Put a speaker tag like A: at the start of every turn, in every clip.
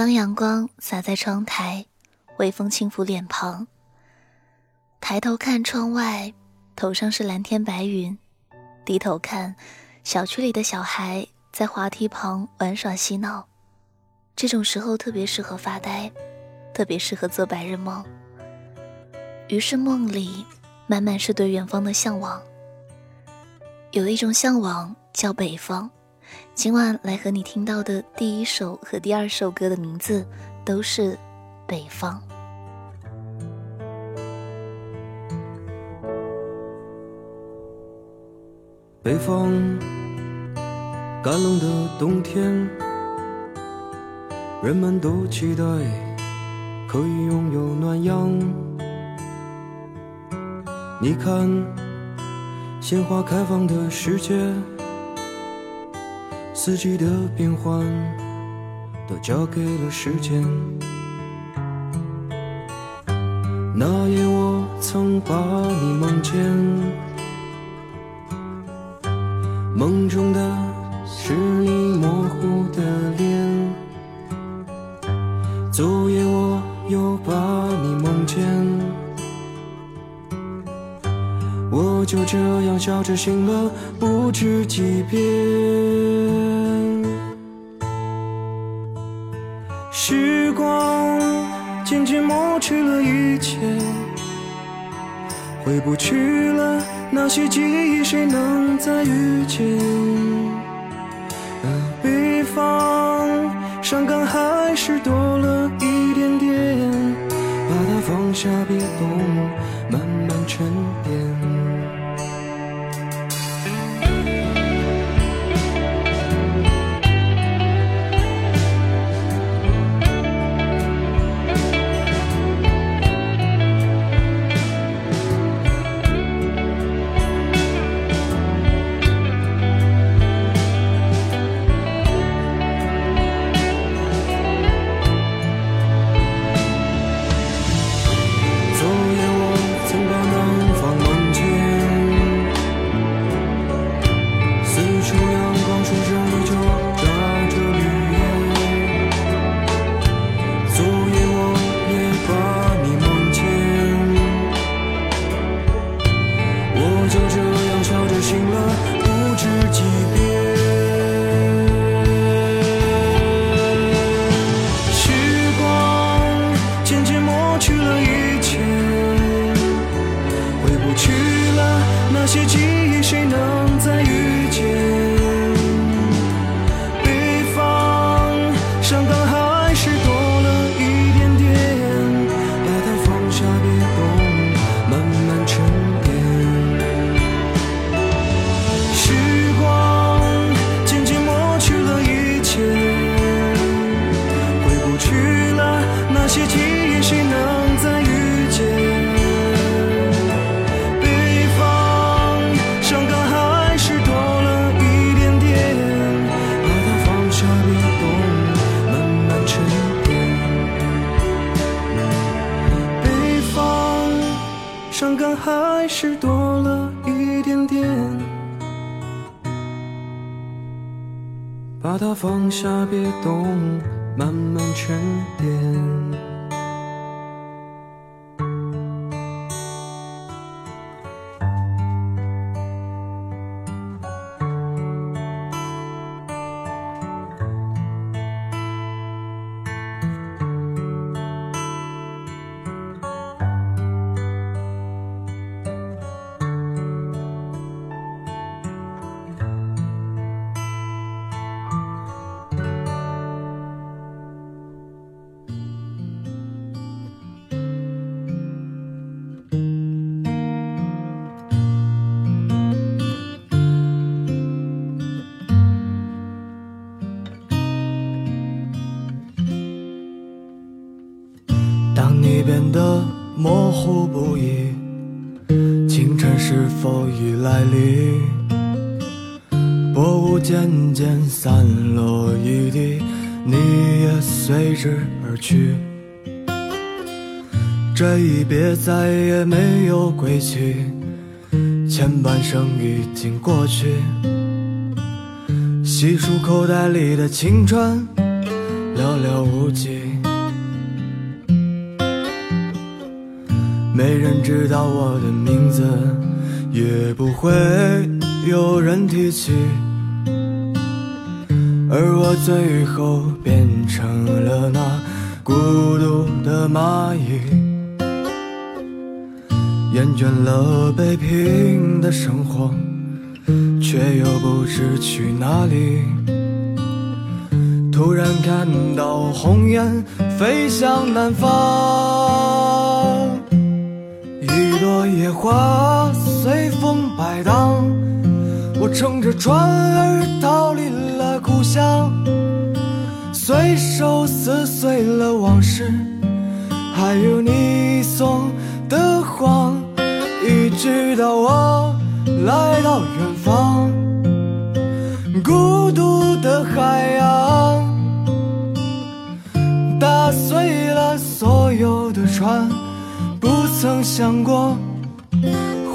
A: 当阳光洒在窗台，微风轻拂脸庞。抬头看窗外，头上是蓝天白云；低头看，小区里的小孩在滑梯旁玩耍嬉闹。这种时候特别适合发呆，特别适合做白日梦。于是梦里，满满是对远方的向往。有一种向往叫北方。今晚来和你听到的第一首和第二首歌的名字都是北方。
B: 北方干冷的冬天，人们都期待可以拥有暖阳。你看，鲜花开放的世界。四季的变换都交给了时间。那夜我曾把你梦见，梦中的我就这样笑着醒了，不知几遍。时光渐渐抹去了一切，回不去了那些记忆，谁能再遇见？谁能在遇把它放下，别动，慢慢沉淀。的模糊不已，清晨是否已来临？薄雾渐渐散落一地，你也随之而去。这一别再也没有归期，前半生已经过去。细数口袋里的青春。
C: 寥寥无几，没人知道我的名字，也不会有人提起，而我最后变成了那孤独的蚂蚁，厌倦了北平的生活。却又不知去哪里。突然看到红雁飞向南方，野花随风摆荡。我乘着船儿逃离了故乡，随手撕碎了往事，还有你送的谎，一直到我。来到远方，孤独的海洋，打碎了所有的船，不曾想过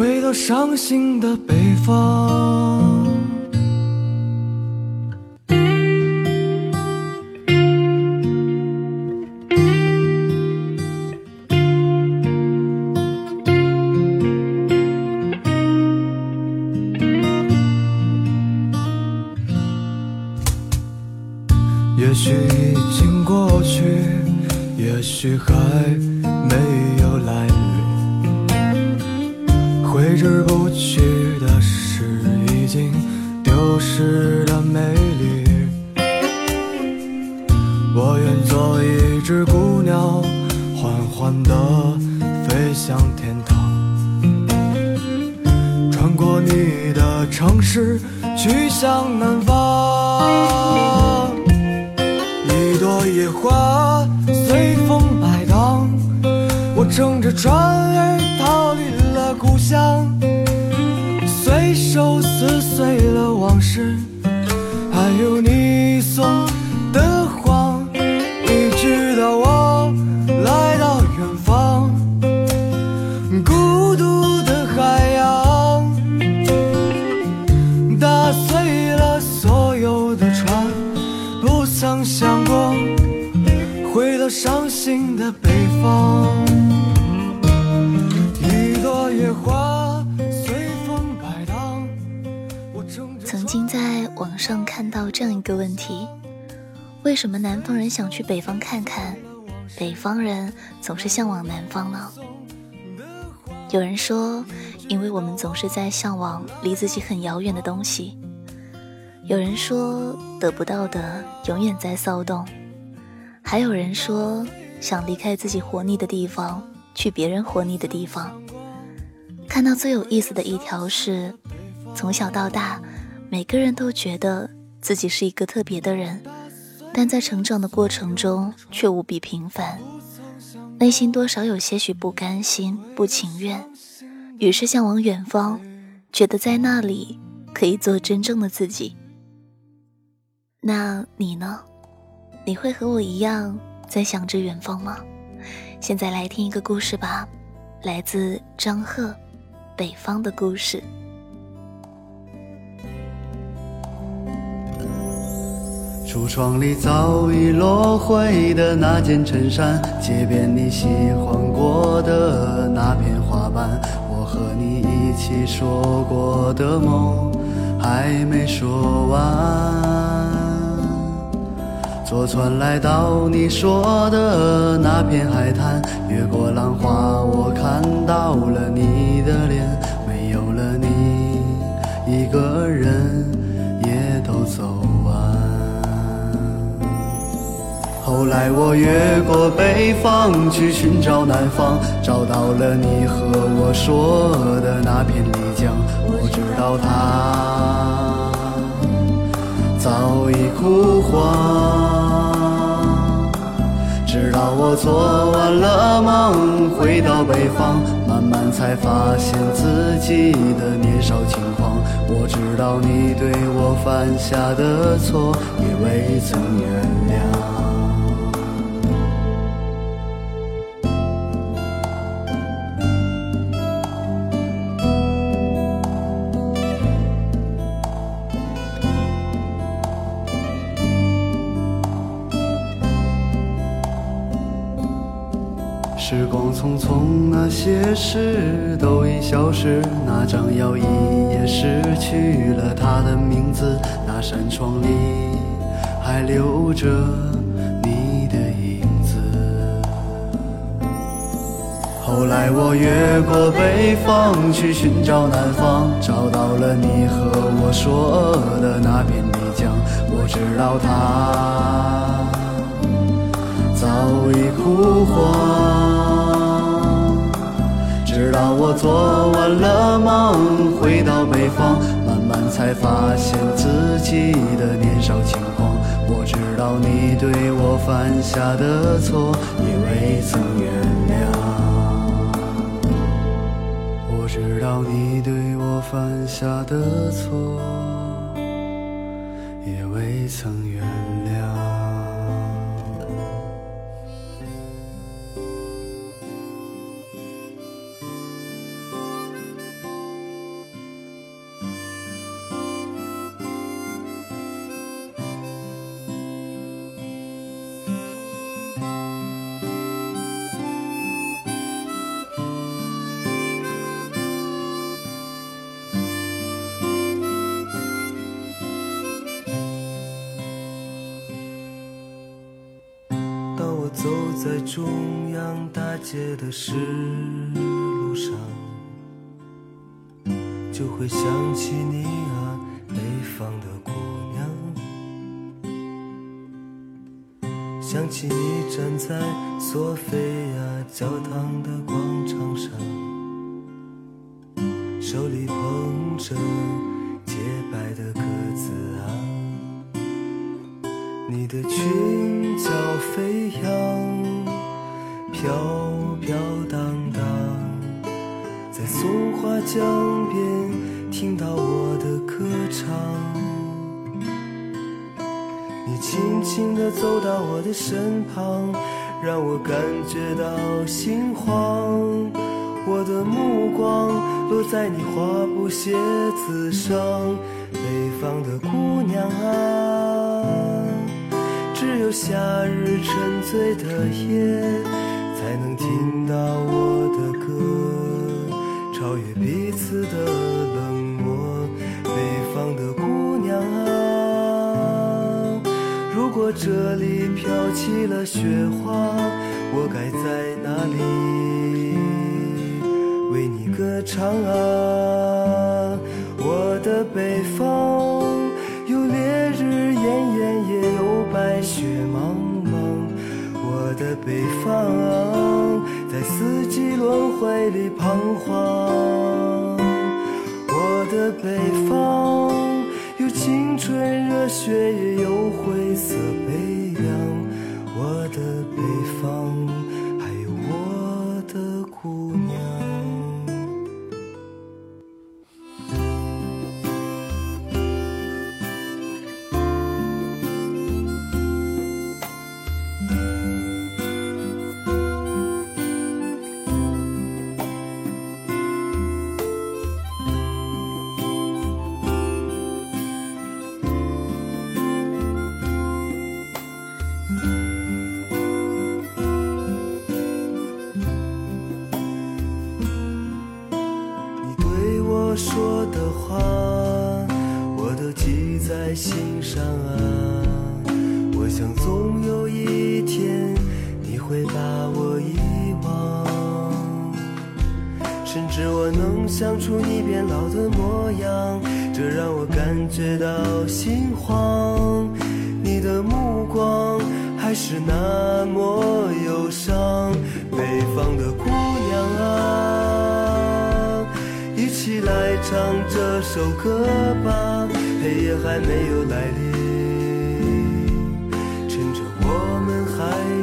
C: 回到伤心的北方。只孤鸟，缓缓地飞向天堂，穿过你的城市，去向南方。一朵野花随风摆荡，我乘着船儿逃离了故乡，随手撕碎了往事，还有你北方，一朵野花随风摆荡。
A: 曾经在网上看到这样一个问题：为什么南方人想去北方看看，北方人总是向往南方呢？有人说，因为我们总是在向往离自己很遥远的东西；有人说，得不到的永远在骚动。还有人说，想离开自己活腻的地方，去别人活腻的地方。看到最有意思的一条是，从小到大，每个人都觉得自己是一个特别的人，但在成长的过程中却无比平凡，内心多少有些许不甘心、不情愿，于是向往远方，觉得在那里可以做真正的自己。那你呢？你会和我一样在想着远方吗？现在来听一个故事吧，来自张赫，《北方的故事》。
D: 橱窗里早已落灰的那件衬衫，街边你喜欢过的那片花瓣，我和你一起说过的梦还没说完。坐船来到你说的那片海滩，越过浪花，我看到了你的脸。没有了你，一个人也都走完。后来我越过北方去寻找南方，找到了你和我说的那片丽江。我知道它早已枯黄。直到我做完了梦，回到北方，慢慢才发现自己的年少轻狂。我知道你对我犯下的错，也未曾原谅。匆匆，那些事都已消失。那张摇椅也失去了它的名字，那扇窗里还留着你的影子。后来我越过北方去寻找南方，找到了你和我说的那片泥浆。我知道它早已枯黄。让我做完了梦，回到北方，慢慢才发现自己的年少轻狂。我知道你对我犯下的错，也未曾原谅。我知道你对我犯下的错，也未曾
E: 中央大街的石路上，就会想起你啊，北方的姑娘。想起你站在索菲亚教堂的广场上，手里捧着洁白的鸽子啊，你的裙飘飘荡荡，在松花江边听到我的歌唱。你轻轻地走到我的身旁，让我感觉到心慌。我的目光落在你花布鞋子上，北方的姑娘啊，只有夏日沉醉的夜。听到我的歌，超越彼此的冷漠。北方的姑娘啊，如果这里飘起了雪花，我该在哪里为你歌唱啊？我的北方有烈日炎炎，也有白雪茫茫。我的北方，啊轮回里彷徨。我的北方，有青春热血，也有灰色悲想首歌吧。黑夜还没有来临，趁着我们还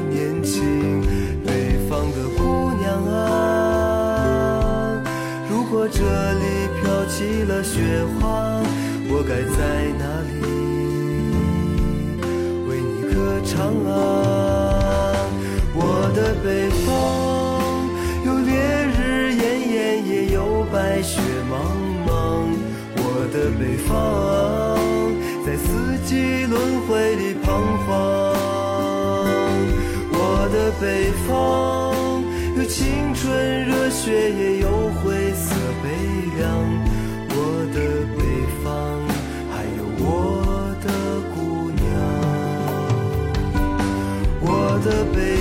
E: 年轻。北方的姑娘啊。如果这里飘起了雪花，我该在哪里北方在四季轮回里彷徨。我的北方。有青春热血也有灰色悲凉。我的北方，还有我的姑娘。
A: 我的北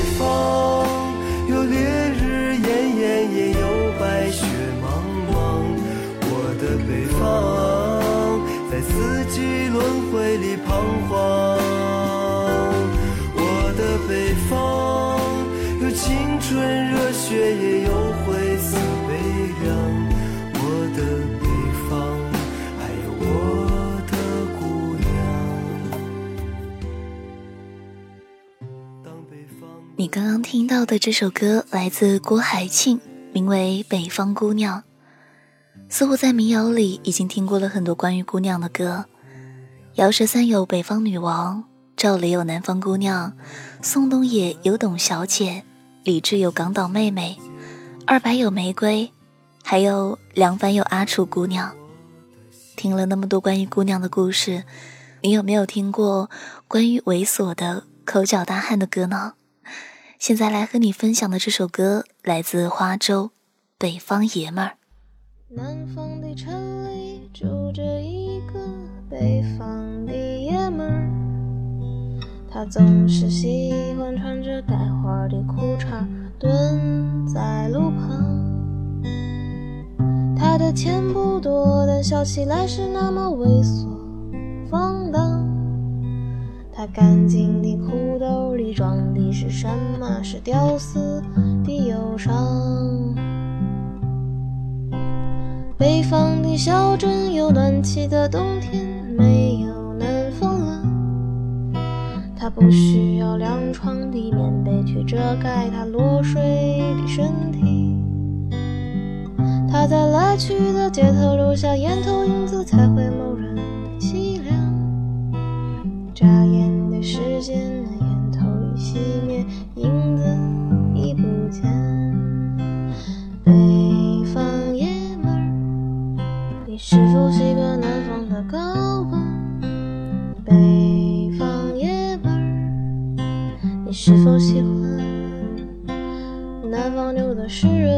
A: 的这首歌来自郭海庆，名为《北方姑娘》。似乎在民谣里已经听过了很多关于姑娘的歌，姚十三有《北方女王》，赵雷有《南方姑娘》，宋冬野有《董小姐》，李志有《港岛妹妹》，二白有《玫瑰》，还有梁凡有《阿楚姑娘》。听了那么多关于姑娘的故事，你有没有听过关于猥琐的口角大汉的歌呢？现在来和你分享的这首歌来自花粥，《北方爷们儿》。
F: 南方的城里住着一个北方的爷们儿，他总是喜欢穿着带花的裤衩蹲在路旁。他的钱不多，但笑起来是那么猥琐放荡。他干净的裤兜里装的是什么？是屌丝的忧伤。北方的小镇有暖气的冬天，没有南方冷。他不需要凉床的棉被去遮盖他落水的身体。他在来去的街头留下烟头影子，才会梦是否习惯南方的高温？北方爷们儿，你是否喜欢南方牛的诗人？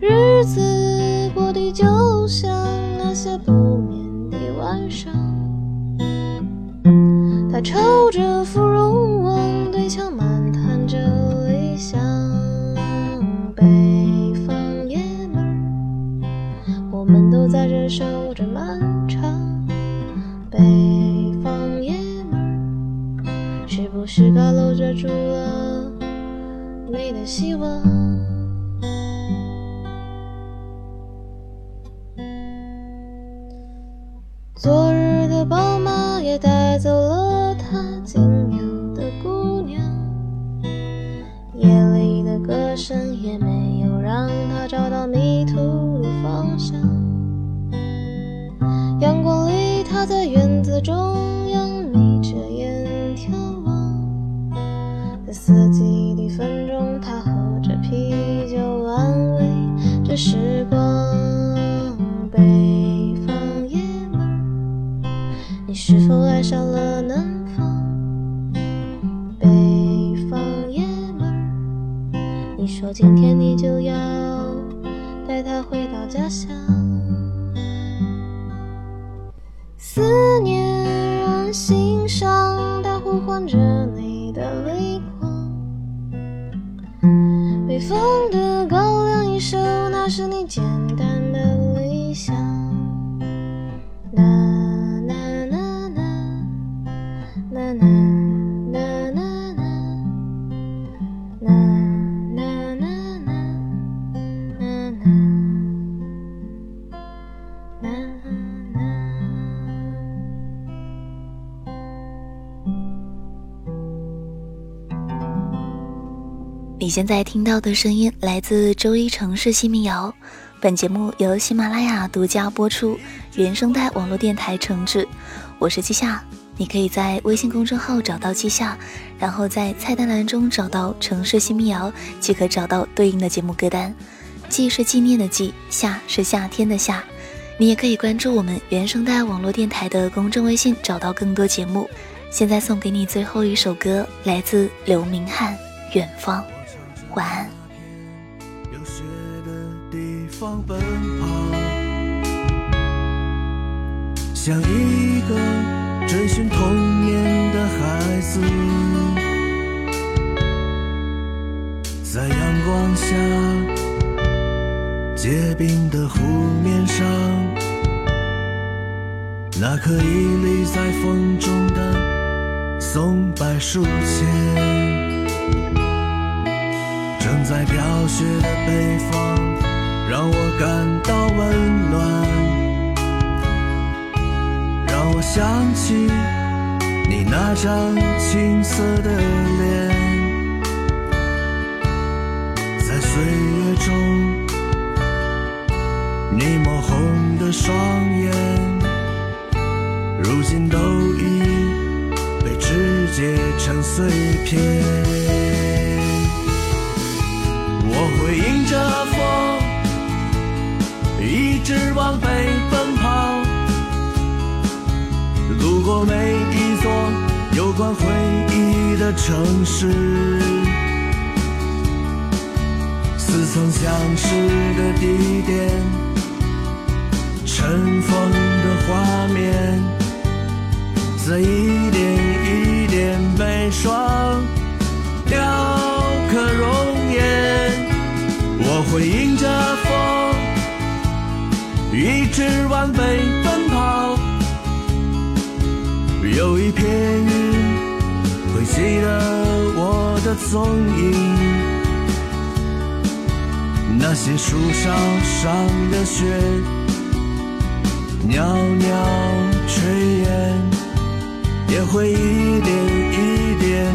F: 日子过得就像那些不眠的晚上。他抽着守着漫长。北方爷们儿，是不是高楼遮住了你的希望？昨日的宝马也带走了他仅有的姑娘，夜里的歌声也没有让他找到你中央眯着眼眺望，在四季的风中，他喝着啤酒，安慰着时光。北方爷们儿。你是否爱上了南方？北方爷们儿，你说今天你就要带他回到家乡。你
A: 现在听到的声音来自周一城市新民谣，本节目由喜马拉雅独家播出，原声带网络电台承制。我是季夏，你可以在微信公众号找到季夏，然后在菜单栏中找到城市新民谣，即可找到对应的节目歌单。季是纪念的季，夏是夏天的夏。你也可以关注我们原声带网络电台的公众微信，找到更多节目。现在送给你最后一首歌，来自刘明翰，《远方》。晚安。
G: 方奔跑，像一个追寻童年的孩子，在阳光下结冰的湖面上，那棵屹立在风中的松柏树前。正在飘雪的北方，让我感到温暖，让我想起你那张青涩的脸，在岁月中，你抹红的双眼，如今都已被肢解成碎片。我会迎着风，一直往北奔跑，路过每一座有关回忆的城市，似曾相识的地点，尘封的画面，在一点一点被刷直往北奔跑。有一片云会记得我的踪影，那些树梢上的雪，袅袅炊烟，也会一点一点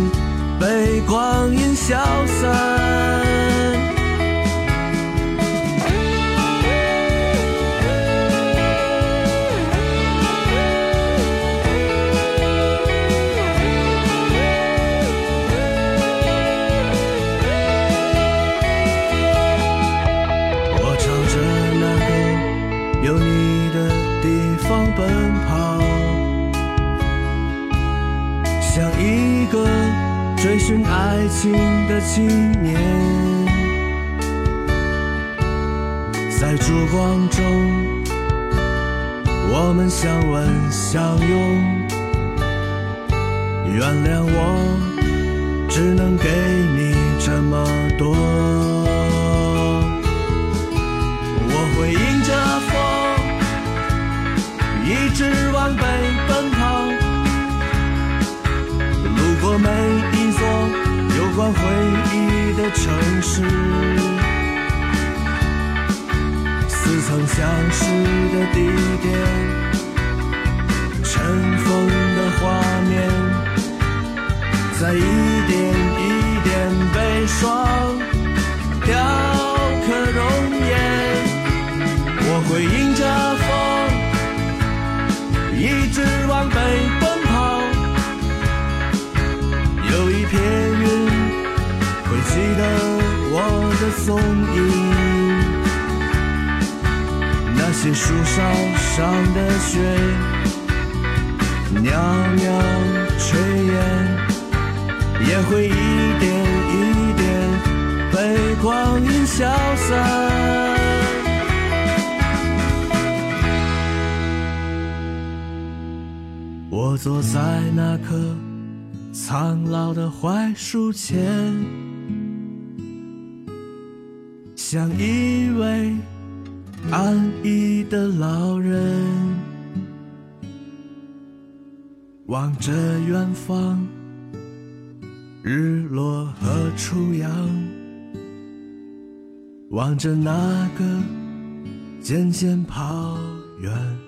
G: 被光阴消散。城市，似曾相识的地点，树梢上的雪，袅袅炊烟，也会一点一点被光阴消散。我坐在那棵苍老的槐树前。像一位安逸的老人，望着远方，日落和初阳，望着那个渐渐跑远。